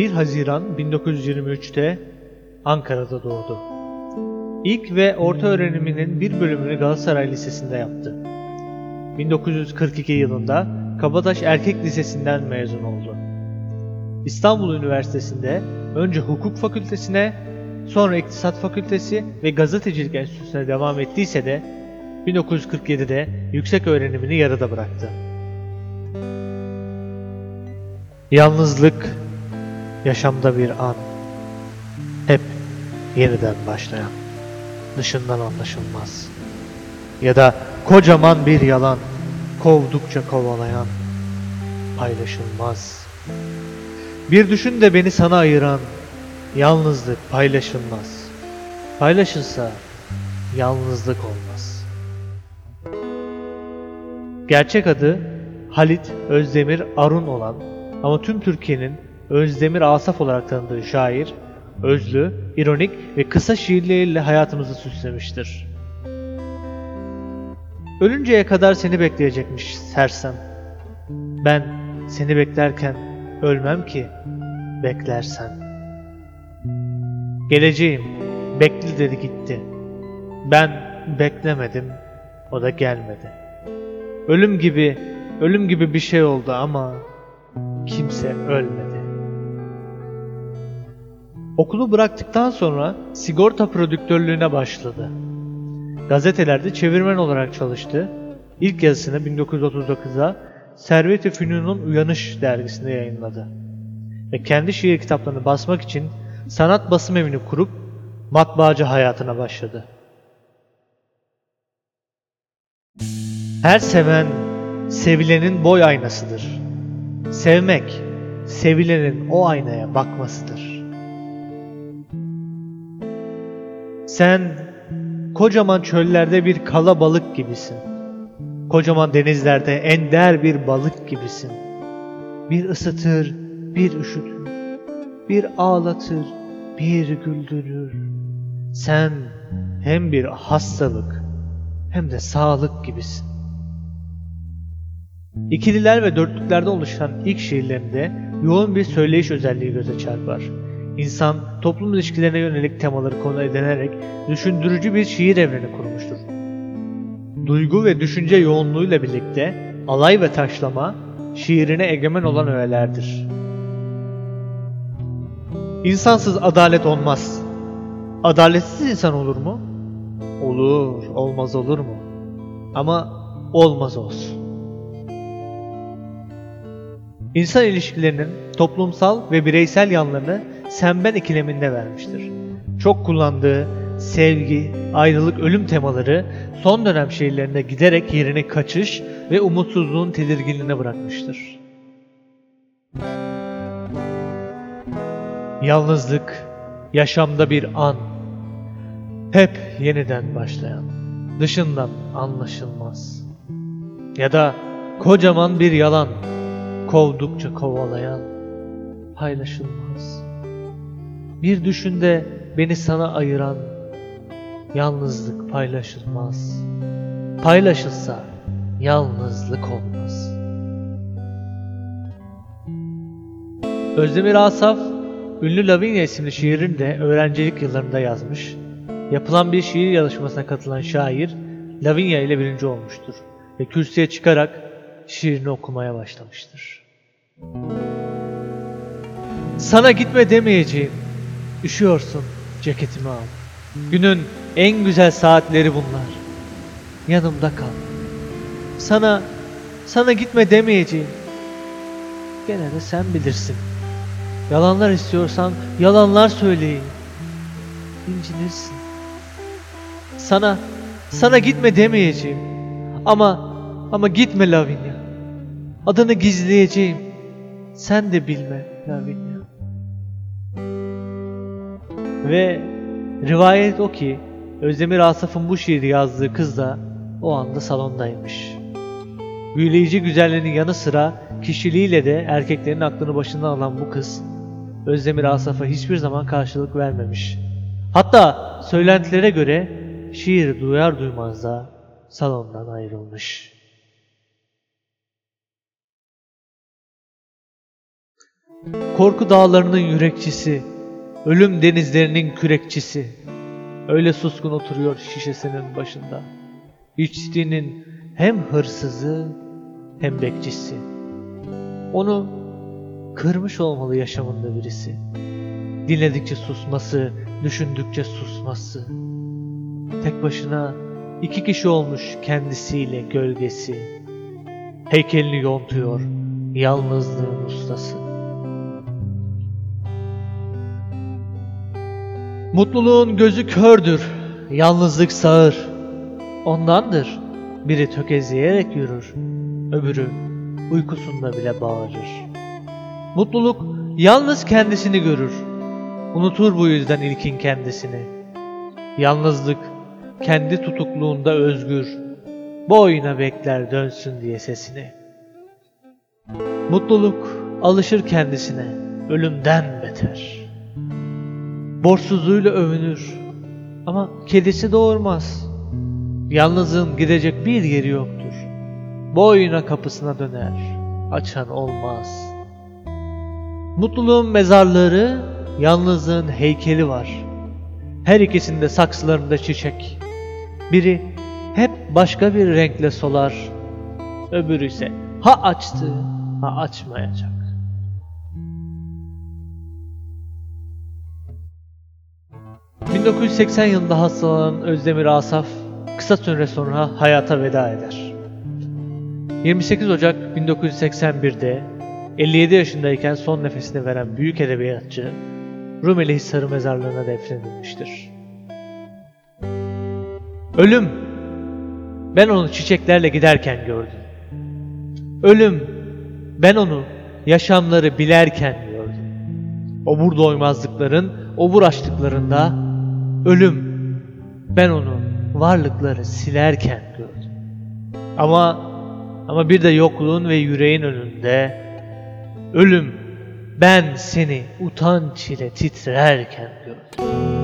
1 Haziran 1923'te Ankara'da doğdu. İlk ve orta öğreniminin bir bölümünü Galatasaray Lisesi'nde yaptı. 1942 yılında Kabataş Erkek Lisesi'nden mezun oldu. İstanbul Üniversitesi'nde önce hukuk fakültesine, sonra iktisat fakültesi ve gazetecilik enstitüsüne devam ettiyse de 1947'de yüksek öğrenimini yarıda bıraktı. Yalnızlık yaşamda bir an. Hep yeniden başlayan, dışından anlaşılmaz. Ya da kocaman bir yalan, kovdukça kovalayan, paylaşılmaz. Bir düşün de beni sana ayıran, yalnızlık paylaşılmaz. Paylaşılsa yalnızlık olmaz. Gerçek adı Halit Özdemir Arun olan ama tüm Türkiye'nin Özdemir Asaf olarak tanıdığı şair, özlü, ironik ve kısa şiirleriyle hayatımızı süslemiştir. Ölünceye kadar seni bekleyecekmiş sersem. Ben seni beklerken ölmem ki beklersen. Geleceğim, bekle dedi gitti. Ben beklemedim, o da gelmedi. Ölüm gibi, ölüm gibi bir şey oldu ama kimse ölmedi. Okulu bıraktıktan sonra sigorta prodüktörlüğüne başladı. Gazetelerde çevirmen olarak çalıştı. İlk yazısını 1939'da Servet-i Fünun'un Uyanış dergisinde yayınladı. Ve kendi şiir kitaplarını basmak için sanat basım evini kurup matbaacı hayatına başladı. Her seven sevilenin boy aynasıdır. Sevmek sevilenin o aynaya bakmasıdır. Sen kocaman çöllerde bir kalabalık gibisin. Kocaman denizlerde ender bir balık gibisin. Bir ısıtır, bir üşütür. Bir ağlatır, bir güldürür. Sen hem bir hastalık hem de sağlık gibisin. İkililer ve dörtlüklerde oluşan ilk şiirlerinde yoğun bir söyleyiş özelliği göze çarpar. İnsan toplum ilişkilerine yönelik temaları konu edinerek düşündürücü bir şiir evreni kurmuştur. Duygu ve düşünce yoğunluğuyla birlikte alay ve taşlama şiirine egemen olan öğelerdir. İnsansız adalet olmaz. Adaletsiz insan olur mu? Olur, olmaz olur mu? Ama olmaz olsun. İnsan ilişkilerinin toplumsal ve bireysel yanlarını sen-ben ikileminde vermiştir. Çok kullandığı sevgi, ayrılık, ölüm temaları son dönem şiirlerinde giderek yerini kaçış ve umutsuzluğun tedirginliğine bırakmıştır. Yalnızlık, yaşamda bir an, hep yeniden başlayan, dışından anlaşılmaz. Ya da kocaman bir yalan, kovdukça kovalayan, paylaşılmaz. Bir düşünde beni sana ayıran, yalnızlık paylaşılmaz. Paylaşılsa yalnızlık olmaz. Özdemir Asaf, ünlü Lavinia isimli şiirini de öğrencilik yıllarında yazmış. Yapılan bir şiir yarışmasına katılan şair, Lavinia ile birinci olmuştur ve kürsüye çıkarak şiirini okumaya başlamıştır. Sana gitme demeyeceğim. Üşüyorsun, ceketimi al. Günün en güzel saatleri bunlar. Yanımda kal. Sana, sana gitme demeyeceğim. Gene de sen bilirsin. Yalanlar istiyorsan yalanlar söyleyin. İncinirsin. Sana, sana gitme demeyeceğim. Ama, ama gitme Lavinia. Adını gizleyeceğim. Sen de bilme Lavinia. Ve rivayet o ki Özdemir Asaf'ın bu şiiri yazdığı kız da o anda salondaymış. Büyüleyici güzelliğinin yanı sıra kişiliğiyle de erkeklerin aklını başından alan bu kız Özdemir Asaf'a hiçbir zaman karşılık vermemiş. Hatta söylentilere göre şiir duyar duymaz da salondan ayrılmış. Korku dağlarının yürekçisi, ölüm denizlerinin kürekçisi. Öyle suskun oturuyor şişesinin başında. İçtiğinin hem hırsızı hem bekçisi. Onu kırmış olmalı yaşamında birisi. Dinledikçe susması, düşündükçe susması. Tek başına iki kişi olmuş kendisiyle gölgesi. Heykelini yontuyor yalnızlığın ustası. Mutluluğun gözü kördür, yalnızlık sağır. Ondandır biri tökezleyerek yürür, öbürü uykusunda bile bağırır. Mutluluk yalnız kendisini görür, unutur bu yüzden ilkin kendisini. Yalnızlık kendi tutukluğunda özgür, boyuna bekler dönsün diye sesini. Mutluluk alışır kendisine, ölümden beter. Borçsuzluğuyla övünür ama kedisi doğurmaz. Yalnızın gidecek bir yeri yoktur. Boyuna kapısına döner, açan olmaz. Mutluluğun mezarları, yalnızlığın heykeli var. Her ikisinde saksılarında çiçek. Biri hep başka bir renkle solar. Öbürü ise ha açtı ha açmayacak. ...1980 yılında hastalanan Özdemir Asaf... ...kısa süre sonra hayata veda eder. 28 Ocak 1981'de... ...57 yaşındayken son nefesini veren büyük edebiyatçı... ...Rumeli Hisarı mezarlığına defnedilmiştir. Ölüm! Ben onu çiçeklerle giderken gördüm. Ölüm! Ben onu yaşamları bilerken gördüm. Obur doymazlıkların, obur açlıklarında ölüm. Ben onu varlıkları silerken gördüm. Ama ama bir de yokluğun ve yüreğin önünde ölüm. Ben seni utanç ile titrerken gördüm.